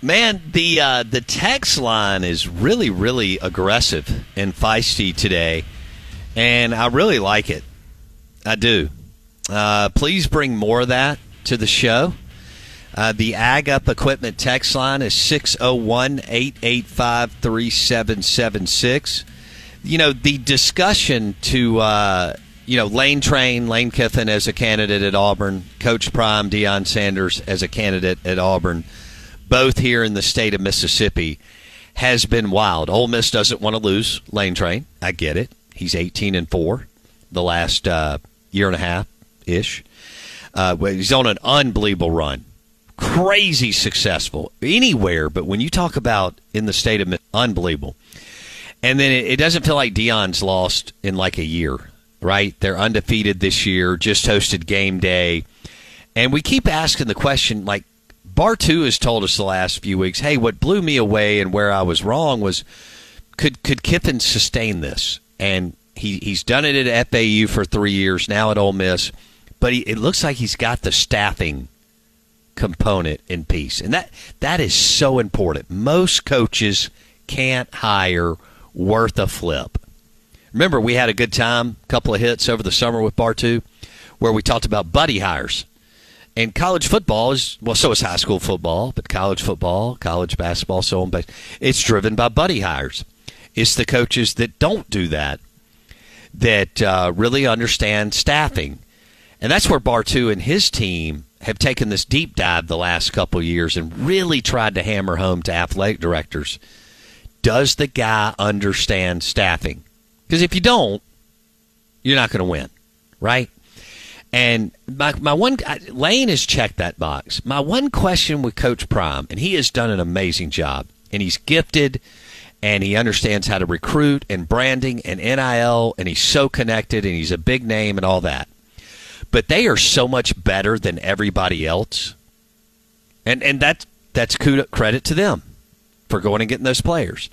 Man, the uh, the text line is really, really aggressive and feisty today, and I really like it. I do. Uh, please bring more of that to the show. Uh, the Ag Up Equipment text line is 601 885 3776. You know, the discussion to, uh, you know, Lane Train, Lane Kiffin as a candidate at Auburn, Coach Prime, Deion Sanders as a candidate at Auburn both here in the state of Mississippi, has been wild. Ole Miss doesn't want to lose Lane Train. I get it. He's 18 and four the last uh, year and a half ish. Uh, he's on an unbelievable run, crazy successful anywhere. But when you talk about in the state of unbelievable, and then it, it doesn't feel like Deion's lost in like a year, right? They're undefeated this year. Just hosted game day, and we keep asking the question like Bartoo has told us the last few weeks, hey, what blew me away and where I was wrong was could could Kiffin sustain this? And he, he's done it at FAU for three years, now at Ole Miss, but he, it looks like he's got the staffing component in piece. And that that is so important. Most coaches can't hire worth a flip. Remember, we had a good time, a couple of hits over the summer with Bartoo, where we talked about buddy hires and college football is well, so is high school football, but college football, college basketball, so on. But it's driven by buddy hires. It's the coaches that don't do that that uh, really understand staffing, and that's where Bartoo and his team have taken this deep dive the last couple years and really tried to hammer home to athletic directors: Does the guy understand staffing? Because if you don't, you're not going to win, right? And my, my one Lane has checked that box. My one question with Coach Prime, and he has done an amazing job, and he's gifted, and he understands how to recruit and branding and NIL, and he's so connected, and he's a big name and all that. But they are so much better than everybody else, and and that that's credit to them for going and getting those players.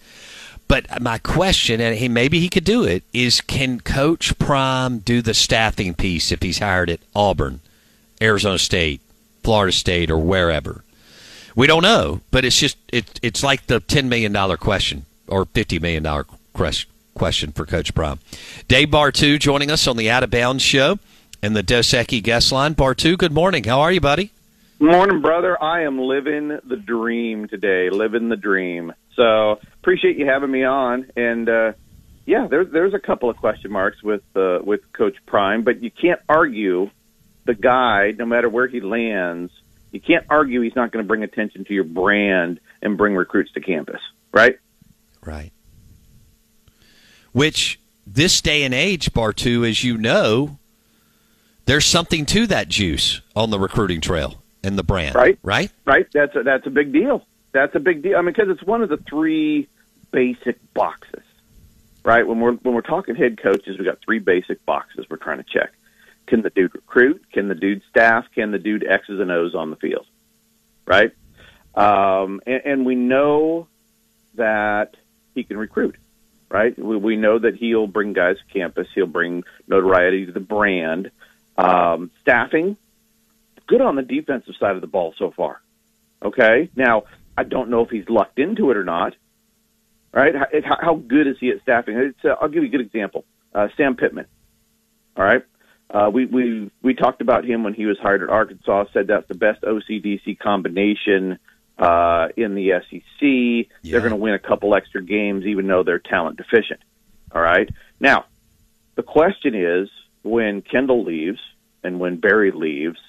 But my question, and he maybe he could do it, is can Coach Prime do the staffing piece if he's hired at Auburn, Arizona State, Florida State, or wherever? We don't know, but it's just it, it's like the ten million dollar question or fifty million dollar question for Coach Prime. Dave Bartoo joining us on the Out of Bounds show and the Dos guest line. Bartoo, good morning. How are you, buddy? Morning, brother. I am living the dream today. Living the dream. So appreciate you having me on. And uh, yeah, there's there's a couple of question marks with uh, with Coach Prime, but you can't argue the guy, no matter where he lands. You can't argue he's not going to bring attention to your brand and bring recruits to campus, right? Right. Which this day and age, Bartoo, as you know, there's something to that juice on the recruiting trail and the brand, right? Right. Right. That's a, that's a big deal. That's a big deal. I mean, because it's one of the three basic boxes. right? When we're when we're talking head coaches, we got three basic boxes we're trying to check. Can the dude recruit? Can the dude staff? Can the dude X's and O's on the field? Right? Um, and, and we know that he can recruit, right? We, we know that he'll bring guys to campus. He'll bring notoriety to the brand. Um, staffing, good on the defensive side of the ball so far. Okay, now I don't know if he's lucked into it or not. Right? How, how good is he at staffing? It's, uh, I'll give you a good example. Uh, Sam Pittman. All right. Uh, we we we talked about him when he was hired at Arkansas. Said that's the best OCDC combination uh, in the SEC. Yeah. They're going to win a couple extra games, even though they're talent deficient. All right. Now, the question is, when Kendall leaves and when Barry leaves,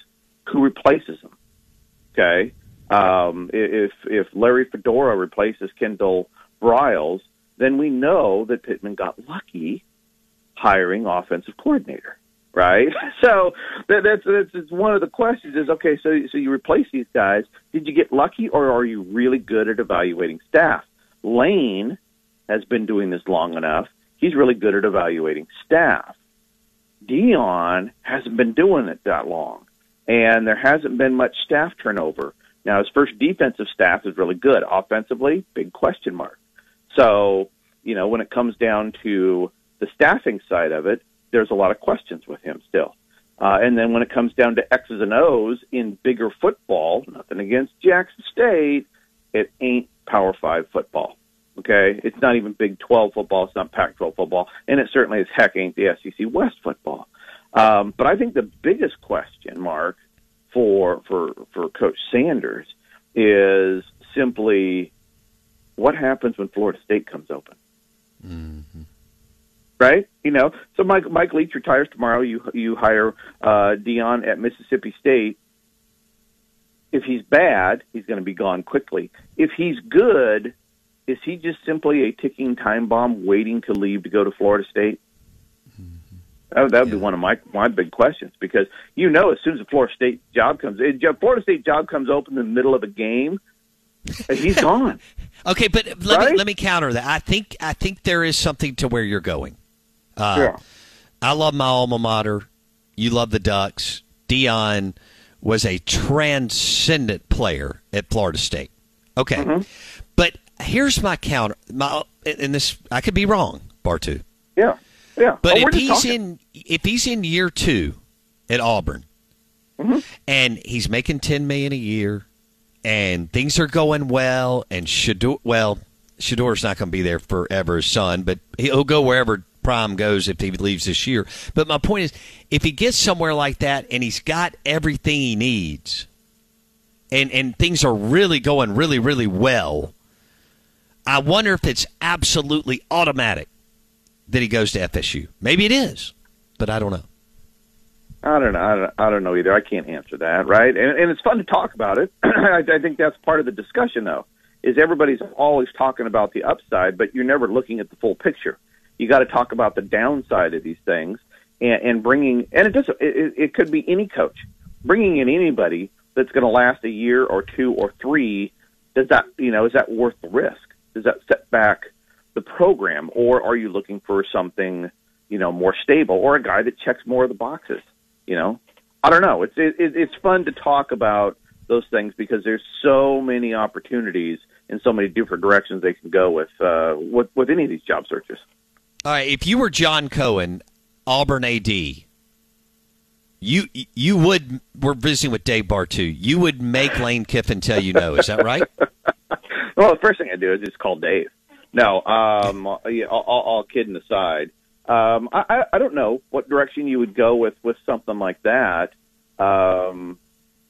who replaces him? Okay. Um, if if Larry Fedora replaces Kendal Briles, then we know that Pittman got lucky hiring offensive coordinator, right? So that, that's that's one of the questions is okay. So so you replace these guys. Did you get lucky, or are you really good at evaluating staff? Lane has been doing this long enough. He's really good at evaluating staff. Deion hasn't been doing it that long, and there hasn't been much staff turnover. Now his first defensive staff is really good. Offensively, big question mark. So you know when it comes down to the staffing side of it, there's a lot of questions with him still. Uh, and then when it comes down to X's and O's in bigger football, nothing against Jackson State, it ain't Power Five football. Okay, it's not even Big Twelve football. It's not Pac-12 football, and it certainly as heck ain't the SEC West football. Um, but I think the biggest question mark for for for Coach Sanders is simply what happens when Florida State comes open. Mm-hmm right? You know, so Mike Mike Leach retires tomorrow. You you hire uh, Deion at Mississippi State. If he's bad, he's going to be gone quickly. If he's good, is he just simply a ticking time bomb waiting to leave to go to Florida State? That, that would yeah. be one of my my big questions because you know as soon as the Florida State job comes, Florida State job comes open in the middle of a game, he's gone. okay, but let right? me let me counter that. I think I think there is something to where you're going. Uh, yeah. I love my alma mater. You love the Ducks. Deion was a transcendent player at Florida State. Okay, mm-hmm. but here's my counter. My and this I could be wrong, Bartoo. Yeah, yeah. But oh, if he's talking. in if he's in year two at Auburn, mm-hmm. and he's making ten million a year, and things are going well, and Shedeur well, Shedeur's not going to be there forever, son, but he'll go wherever prime goes if he leaves this year. But my point is, if he gets somewhere like that and he's got everything he needs, and and things are really going really really well, I wonder if it's absolutely automatic that he goes to FSU. Maybe it is, but I don't know. I don't know. I don't, I don't know either. I can't answer that, right? And, and it's fun to talk about it. I, I think that's part of the discussion, though. Is everybody's always talking about the upside, but you're never looking at the full picture you got to talk about the downside of these things and, and bringing and it doesn't it, it could be any coach bringing in anybody that's going to last a year or two or three does that you know is that worth the risk does that set back the program or are you looking for something you know more stable or a guy that checks more of the boxes you know i don't know it's it, it's fun to talk about those things because there's so many opportunities in so many different directions they can go with uh with with any of these job searches all right, if you were John Cohen, Auburn AD, you you would. We're visiting with Dave Bartoo. You would make Lane Kiffin tell you no. Is that right? well, the first thing I do is just call Dave. No, um, all, all kidding aside, um, I, I don't know what direction you would go with with something like that. Um,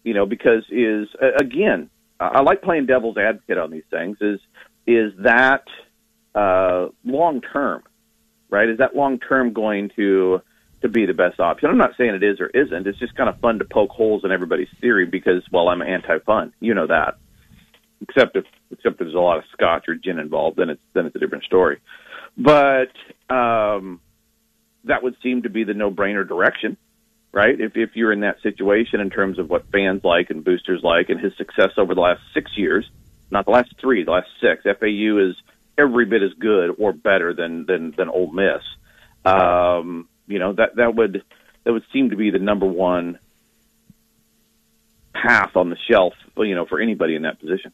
you know, because is again, I like playing devil's advocate on these things. Is is that uh, long term? right? Is that long term going to to be the best option? I'm not saying it is or isn't. It's just kind of fun to poke holes in everybody's theory because, well, I'm anti-fun. You know that. Except if except there's a lot of scotch or gin involved, then it's then it's a different story. But um, that would seem to be the no-brainer direction, right? If if you're in that situation in terms of what fans like and boosters like, and his success over the last six years, not the last three, the last six. FAU is every bit as good or better than than than Ole Miss. Um, you know that that would that would seem to be the number one path on the shelf. You know, for anybody in that position.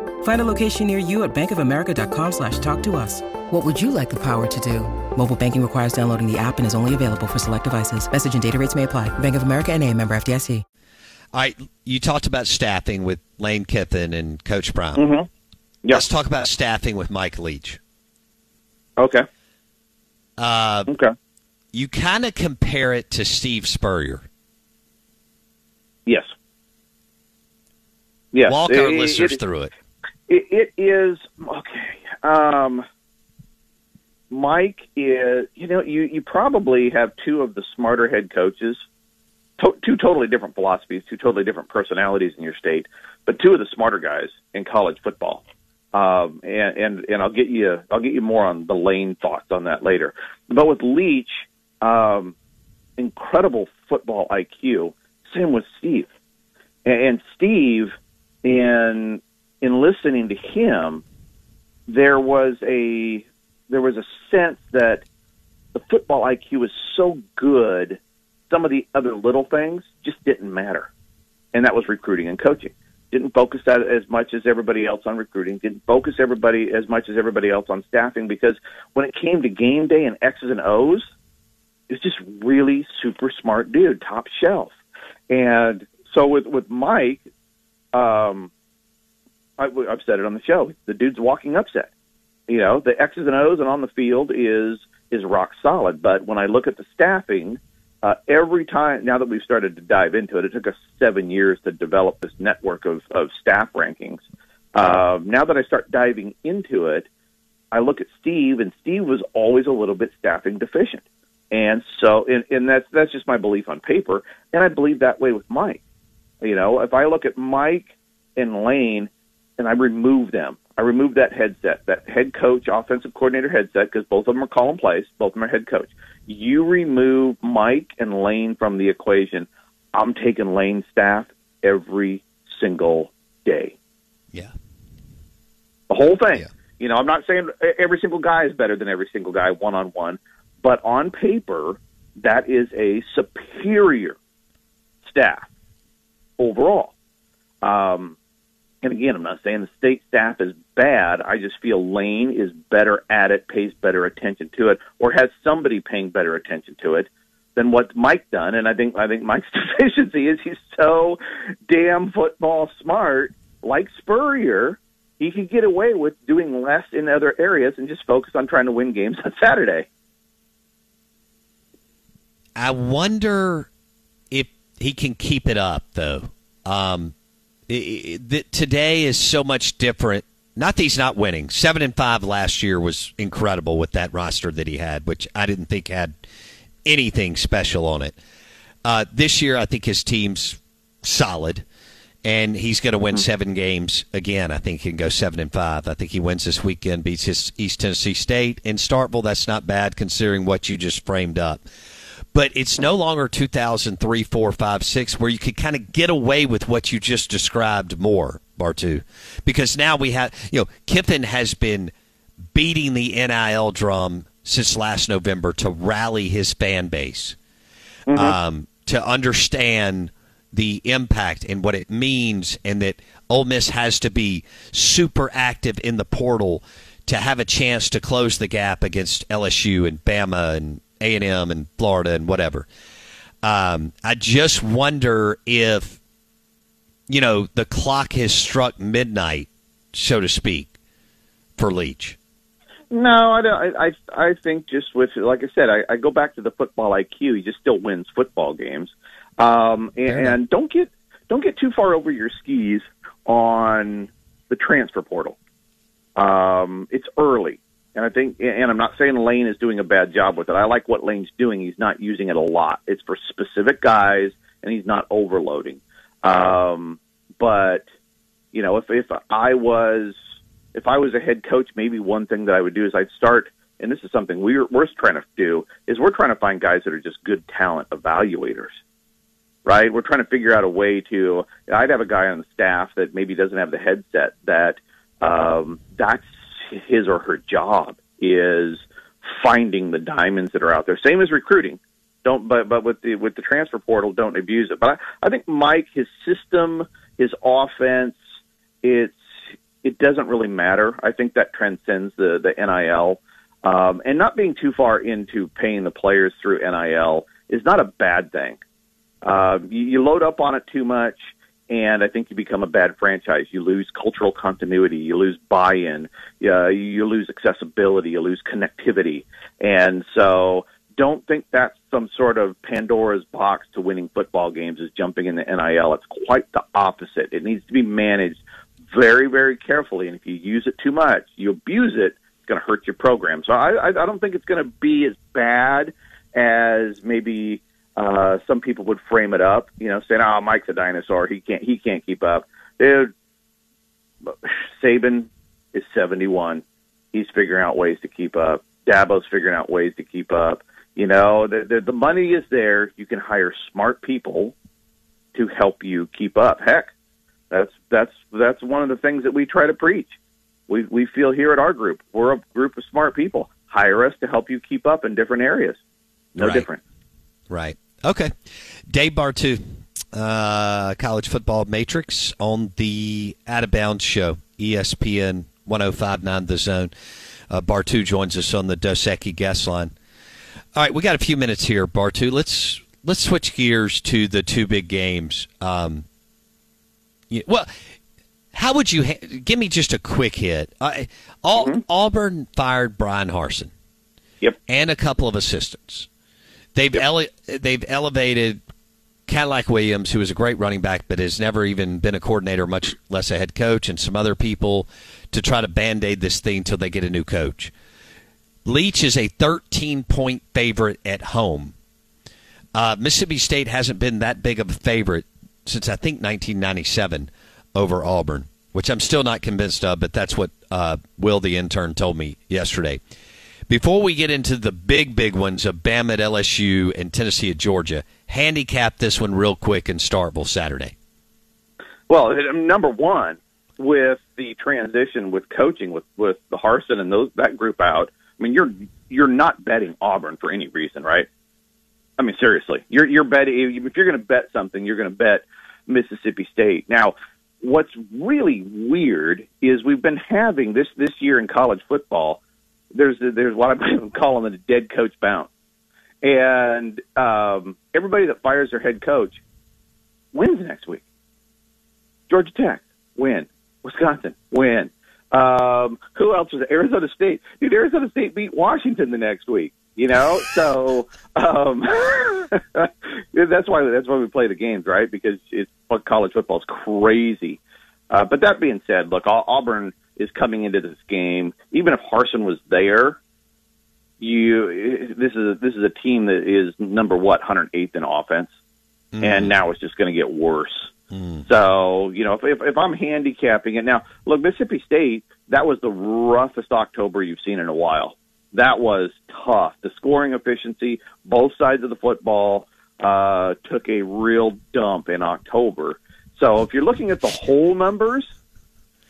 Find a location near you at bankofamerica.com slash talk to us. What would you like the power to do? Mobile banking requires downloading the app and is only available for select devices. Message and data rates may apply. Bank of America and a member FDIC. All right. You talked about staffing with Lane Kiffin and Coach Brown. Mm-hmm. Yeah. Let's talk about staffing with Mike Leach. Okay. Uh, Okay. you kind of compare it to Steve Spurrier. Yes. Yes. Walk our It- listeners it- through it. It, it is okay. Um, Mike is, you know, you you probably have two of the smarter head coaches, to, two totally different philosophies, two totally different personalities in your state, but two of the smarter guys in college football. Um, and and and I'll get you I'll get you more on the Lane thoughts on that later. But with Leach, um, incredible football IQ. Same with Steve, and, and Steve in in listening to him, there was a there was a sense that the football IQ was so good, some of the other little things just didn't matter, and that was recruiting and coaching. Didn't focus that as much as everybody else on recruiting. Didn't focus everybody as much as everybody else on staffing because when it came to game day and X's and O's, it was just really super smart dude, top shelf. And so with with Mike, um, I, I've said it on the show. The dude's walking upset. You know, the X's and O's and on the field is is rock solid. But when I look at the staffing, uh, every time now that we've started to dive into it, it took us seven years to develop this network of of staff rankings. Uh, now that I start diving into it, I look at Steve, and Steve was always a little bit staffing deficient. And so, and, and that's that's just my belief on paper, and I believe that way with Mike. You know, if I look at Mike and Lane, and I remove them, I remove that headset, that head coach, offensive coordinator headset, because both of them are calling plays, both of them are head coach. You remove Mike and Lane from the equation, I'm taking Lane's staff every single day. Yeah. The whole thing. Yeah. You know, I'm not saying every single guy is better than every single guy one on one, but on paper, that is a superior staff overall. Um, and again, I'm not saying the state staff is bad. I just feel Lane is better at it, pays better attention to it, or has somebody paying better attention to it than what Mike done. And I think I think Mike's deficiency is he's so damn football smart, like Spurrier. He could get away with doing less in other areas and just focus on trying to win games on Saturday. I wonder if he can keep it up, though. Um, that today is so much different. Not that he's not winning. Seven and five last year was incredible with that roster that he had, which I didn't think had anything special on it. Uh, this year, I think his team's solid, and he's going to win seven games again. I think he can go seven and five. I think he wins this weekend, beats his East Tennessee State in Starkville. That's not bad considering what you just framed up but it's no longer 2003, 4, 5, 6, where you could kind of get away with what you just described more, Bartoo. Because now we have, you know, Kiffin has been beating the NIL drum since last November to rally his fan base, um, to understand the impact and what it means, and that Ole Miss has to be super active in the portal to have a chance to close the gap against LSU and Bama and A and M and Florida and whatever. Um, I just wonder if you know, the clock has struck midnight, so to speak, for Leach. No, I don't. I I, I think just with like I said, I, I go back to the football IQ. He just still wins football games, um, and, and don't get don't get too far over your skis on the transfer portal. Um, it's early, and I think, and I'm not saying Lane is doing a bad job with it. I like what Lane's doing. He's not using it a lot. It's for specific guys, and he's not overloading. Um, but you know, if if I was if I was a head coach, maybe one thing that I would do is I'd start, and this is something we're we're trying to do, is we're trying to find guys that are just good talent evaluators. Right? We're trying to figure out a way to. I'd have a guy on the staff that maybe doesn't have the headset. That um, that's his or her job is finding the diamonds that are out there. Same as recruiting. Don't, but but with the with the transfer portal, don't abuse it. But I, I think Mike, his system, his offense, it's it doesn't really matter. I think that transcends the the NIL, um, and not being too far into paying the players through NIL is not a bad thing. Uh, you, you load up on it too much, and I think you become a bad franchise. You lose cultural continuity, you lose buy-in, uh, you lose accessibility, you lose connectivity, and so don't think that's some sort of Pandora's box to winning football games is jumping in the NIL. It's quite the opposite. It needs to be managed very, very carefully. And if you use it too much, you abuse it, it's going to hurt your program. So I, I, I don't think it's going to be as bad as maybe uh, some people would frame it up. You know, saying, "Oh, Mike's a dinosaur. He can't. He can't keep up." Dude, Saban is seventy-one. He's figuring out ways to keep up. Dabo's figuring out ways to keep up. You know, the, the, the money is there. You can hire smart people to help you keep up. Heck, that's that's that's one of the things that we try to preach. We we feel here at our group, we're a group of smart people. Hire us to help you keep up in different areas. No right. different. Right. Okay. Dave Bartoo, uh, college football matrix on the Out of Bounds show, ESPN 1059 The Zone. Uh, Bartoo joins us on the Dos Equis guest line. All right, we got a few minutes here, Bartoo. Let's let's switch gears to the two big games. Um, yeah, well, how would you ha- give me just a quick hit? Uh, Al- mm-hmm. Auburn fired Bryan Harsin. Yep. And a couple of assistants. They've yep. ele- they've elevated Cadillac Williams, who is a great running back, but has never even been a coordinator, much less a head coach, and some other people to try to band aid this thing until they get a new coach. Leach is a 13 point favorite at home. Uh, Mississippi State hasn't been that big of a favorite since I think 1997 over Auburn, which I'm still not convinced of, but that's what uh, Will, the intern, told me yesterday. Before we get into the big, big ones of Bama at LSU and Tennessee at Georgia, handicap this one real quick in Starkville Saturday. Well, um, number one, with the transition with coaching with with the Harsin and those that group out, I mean, you're you're not betting Auburn for any reason, right? I mean, seriously, you're you're betting if you're going to bet something, you're going to bet Mississippi State. Now, what's really weird is we've been having this this year in college football. There's there's what I'm calling it a dead coach bounce, and um, everybody that fires their head coach wins next week. Georgia Tech win, Wisconsin win. Um, who else was it? Arizona State? Dude, Arizona State beat Washington the next week. You know, so um, that's why that's why we play the games, right? Because it's college football is crazy. Uh, but that being said, look, Auburn is coming into this game. Even if Harsin was there, you this is this is a team that is number what 108th in offense, mm. and now it's just going to get worse. Mm. So you know, if, if if I'm handicapping it now, look, Mississippi State that was the roughest October you've seen in a while that was tough. The scoring efficiency, both sides of the football, uh, took a real dump in October. So if you're looking at the whole numbers,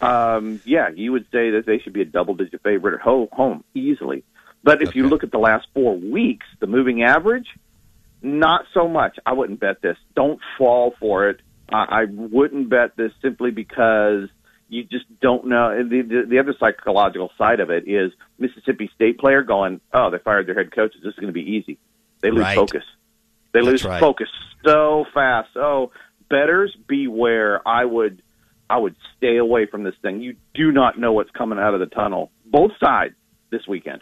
um, yeah, you would say that they should be a double-digit favorite at home easily. But if okay. you look at the last four weeks, the moving average, not so much. I wouldn't bet this. Don't fall for it. I, I wouldn't bet this simply because you just don't know. The, the, the other psychological side of it is Mississippi State player going, "Oh, they fired their head coach. This is going to be easy." They lose right. focus. They That's lose right. focus so fast. Oh, betters beware. I would I would stay away from this thing. You do not know what's coming out of the tunnel. Both sides this weekend.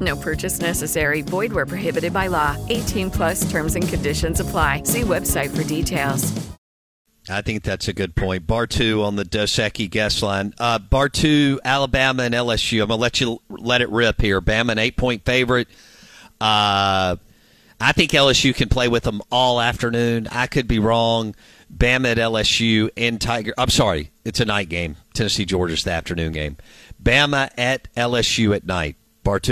No purchase necessary. Void where prohibited by law. 18 plus terms and conditions apply. See website for details. I think that's a good point. Bartoo on the Dos Equis guest line. Uh, Bartoo, Alabama and LSU. I'm going to let you let it rip here. Bama, an eight point favorite. Uh, I think LSU can play with them all afternoon. I could be wrong. Bama at LSU and Tiger. I'm sorry, it's a night game. Tennessee Georgia's the afternoon game. Bama at LSU at night.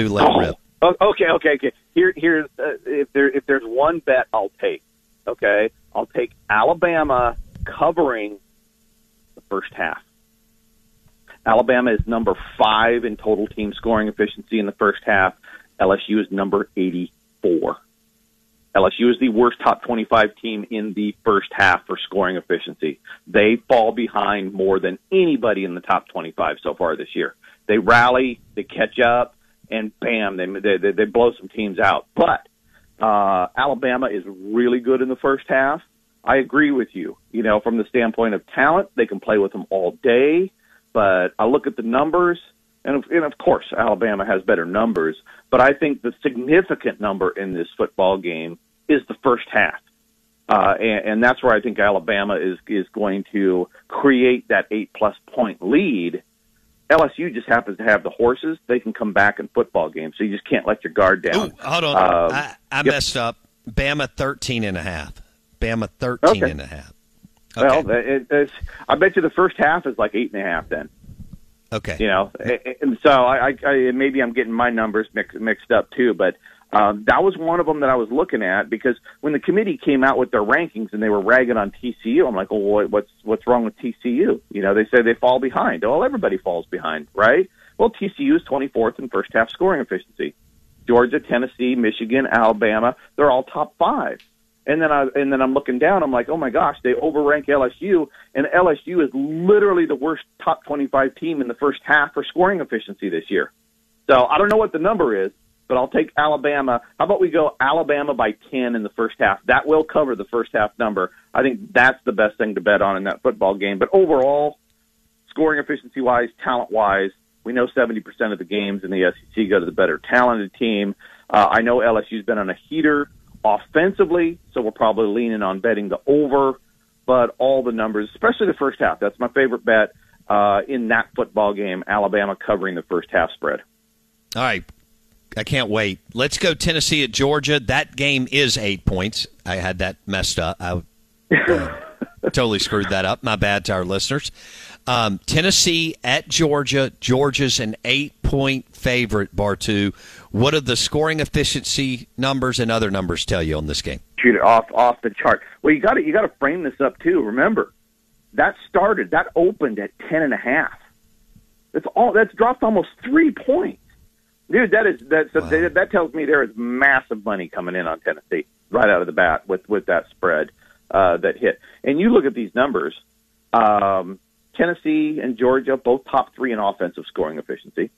Let it rip. Oh, okay, okay, okay. Here, here's uh, if there if there's one bet I'll take. Okay, I'll take Alabama covering the first half. Alabama is number five in total team scoring efficiency in the first half. LSU is number 84. LSU is the worst top 25 team in the first half for scoring efficiency. They fall behind more than anybody in the top 25 so far this year. They rally, they catch up, and bam, they they, they blow some teams out. But uh, Alabama is really good in the first half. I agree with you. You know, from the standpoint of talent, they can play with them all day. But I look at the numbers, and of, and of course, Alabama has better numbers. But I think the significant number in this football game is the first half. Uh, and, and that's where I think Alabama is is going to create that eight plus point lead. LSU just happens to have the horses; they can come back in football games. So you just can't let your guard down. Ooh, hold on, Um, I, I yep. messed up. Bama 13 and a half. Bama 13 Okay. and a half. Well, it, it's, I bet you the first half is like eight and a half. Then Okay. you know, and so I, I, I maybe I'm getting my numbers mixed mixed up too, but um, that was one of them that I was looking at because when the committee came out with their rankings and they were ragging on TCU, I'm like, well, what, what's what's wrong with TCU? You know, they say they fall behind. Well, everybody falls behind, right? Well, TCU is 24th in first half scoring efficiency. Georgia, Tennessee, Michigan, Alabama, they're all top five. And then I and then I'm looking down. I'm like, oh my gosh, they overrank LSU, and LSU is literally the worst top 25 team in the first half for scoring efficiency this year. So I don't know what the number is, but I'll take Alabama. How about we go Alabama by 10 in the first half? That will cover the first half number. I think that's the best thing to bet on in that football game. But overall, scoring efficiency wise, talent wise, we know 70% of the games in the SEC go to the better talented team. Uh, I know LSU's been on a heater offensively, so we're probably leaning on betting the over. But all the numbers, especially the first half, that's my favorite bet uh, in that football game. Alabama covering the first half spread. All right. I can't wait. Let's go Tennessee at Georgia. That game is eight points. I had that messed up. I uh, totally screwed that up. My bad to our listeners. Um, Tennessee at Georgia. Georgia's an eight point favorite, Bartoo. What do the scoring efficiency numbers and other numbers tell you on this game? shoot it off off the chart. Well, you got you got to frame this up too. Remember, that started that opened at ten and a half. That's all. That's dropped almost three points, dude. That is that, that tells me there is massive money coming in on Tennessee right out of the bat with with that spread uh, that hit. And you look at these numbers. Um, Tennessee and Georgia both top three in offensive scoring efficiency.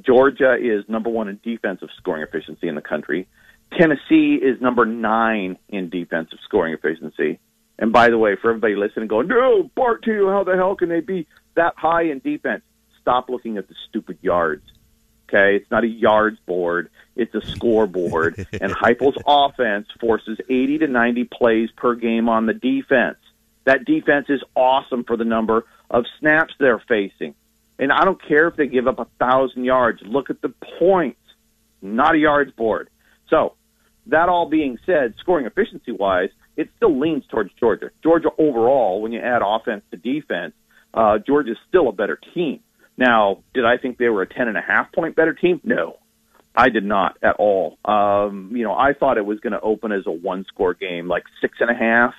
Georgia is number one in defensive scoring efficiency in the country. Tennessee is number nine in defensive scoring efficiency. And by the way, for everybody listening, going, no, Bartoo, how the hell can they be that high in defense? Stop looking at the stupid yards. Okay, it's not a yards board; it's a scoreboard. and Heupel's offense forces 80 to 90 plays per game on the defense. That defense is awesome for the number of snaps they're facing. And I don't care if they give up a thousand yards. Look at the points, not a yards board. So that all being said, scoring efficiency wise, it still leans towards Georgia. Georgia overall, when you add offense to defense, uh, Georgia's still a better team. Now, did I think they were a ten and a half point better team? No, I did not at all. Um, you know, I thought it was going to open as a one score game, like six and a half,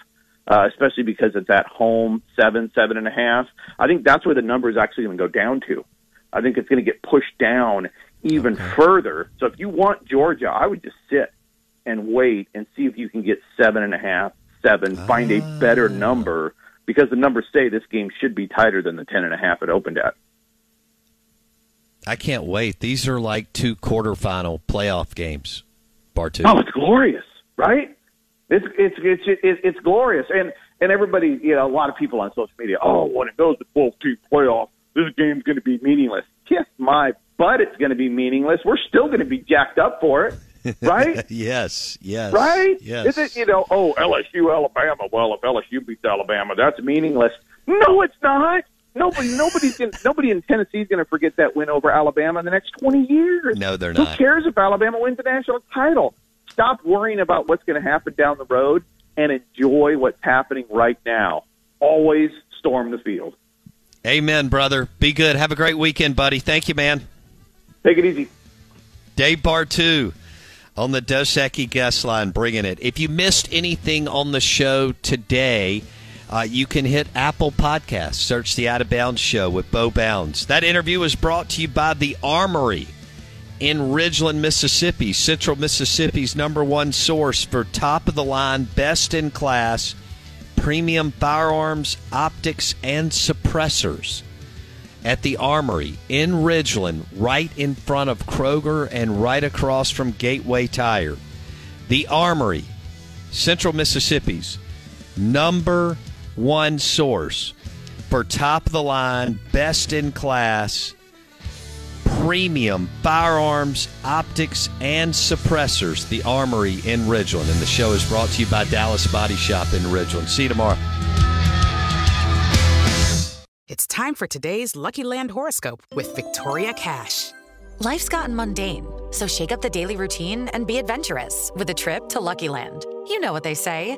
uh, especially because it's at home, seven, seven and a half. I think that's where the number is actually going to go down to. I think it's going to get pushed down even okay. further. So if you want Georgia, I would just sit and wait and see if you can get seven and a half, seven, find a better ah. number because the numbers say this game should be tighter than the ten and a half it opened at. I can't wait. These are like two quarterfinal playoff games, Bartoo. Oh, it's glorious, right? It's it's it's it's, it's glorious, and and everybody, you know, a lot of people on social media. Oh, when it goes to twelve team playoff, this game's going to be meaningless. Kiss my butt, it's going to be meaningless. We're still going to be jacked up for it. right? yes, yes. Right? Yes. Is it, you know, oh, LSU, Alabama. Well, if LSU beats Alabama, that's meaningless. No, it's not. Nobody, nobody's gonna, nobody in Tennessee is going to forget that win over Alabama in the next twenty years. No, they're not. Who cares if Alabama wins the national title? Stop worrying about what's going to happen down the road and enjoy what's happening right now. Always storm the field. Amen, brother. Be good. Have a great weekend, buddy. Thank you, man. Take it easy. Dave Bartoo on the Dos Equis guest line, bringing it. If you missed anything on the show today, uh, you can hit Apple Podcasts, search the Out of Bounds Show with Bo Bounds. That interview was brought to you by the Armory in Ridgeland, Mississippi, Central Mississippi's number one source for top of the line, best in class, premium firearms, optics, and suppressors at the Armory in Ridgeland, right in front of Kroger and right across from Gateway Tire. The Armory, Central Mississippi's number one source for top of the line, best in class, premium firearms, optics, and suppressors. The Armory in Ridgeland. And the show is brought to you by Dallas Body Shop in Ridgeland. See you tomorrow. It's time for today's Lucky Land horoscope with Victoria Cash. Life's gotten mundane, so shake up the daily routine and be adventurous with a trip to Lucky Land. You know what they say.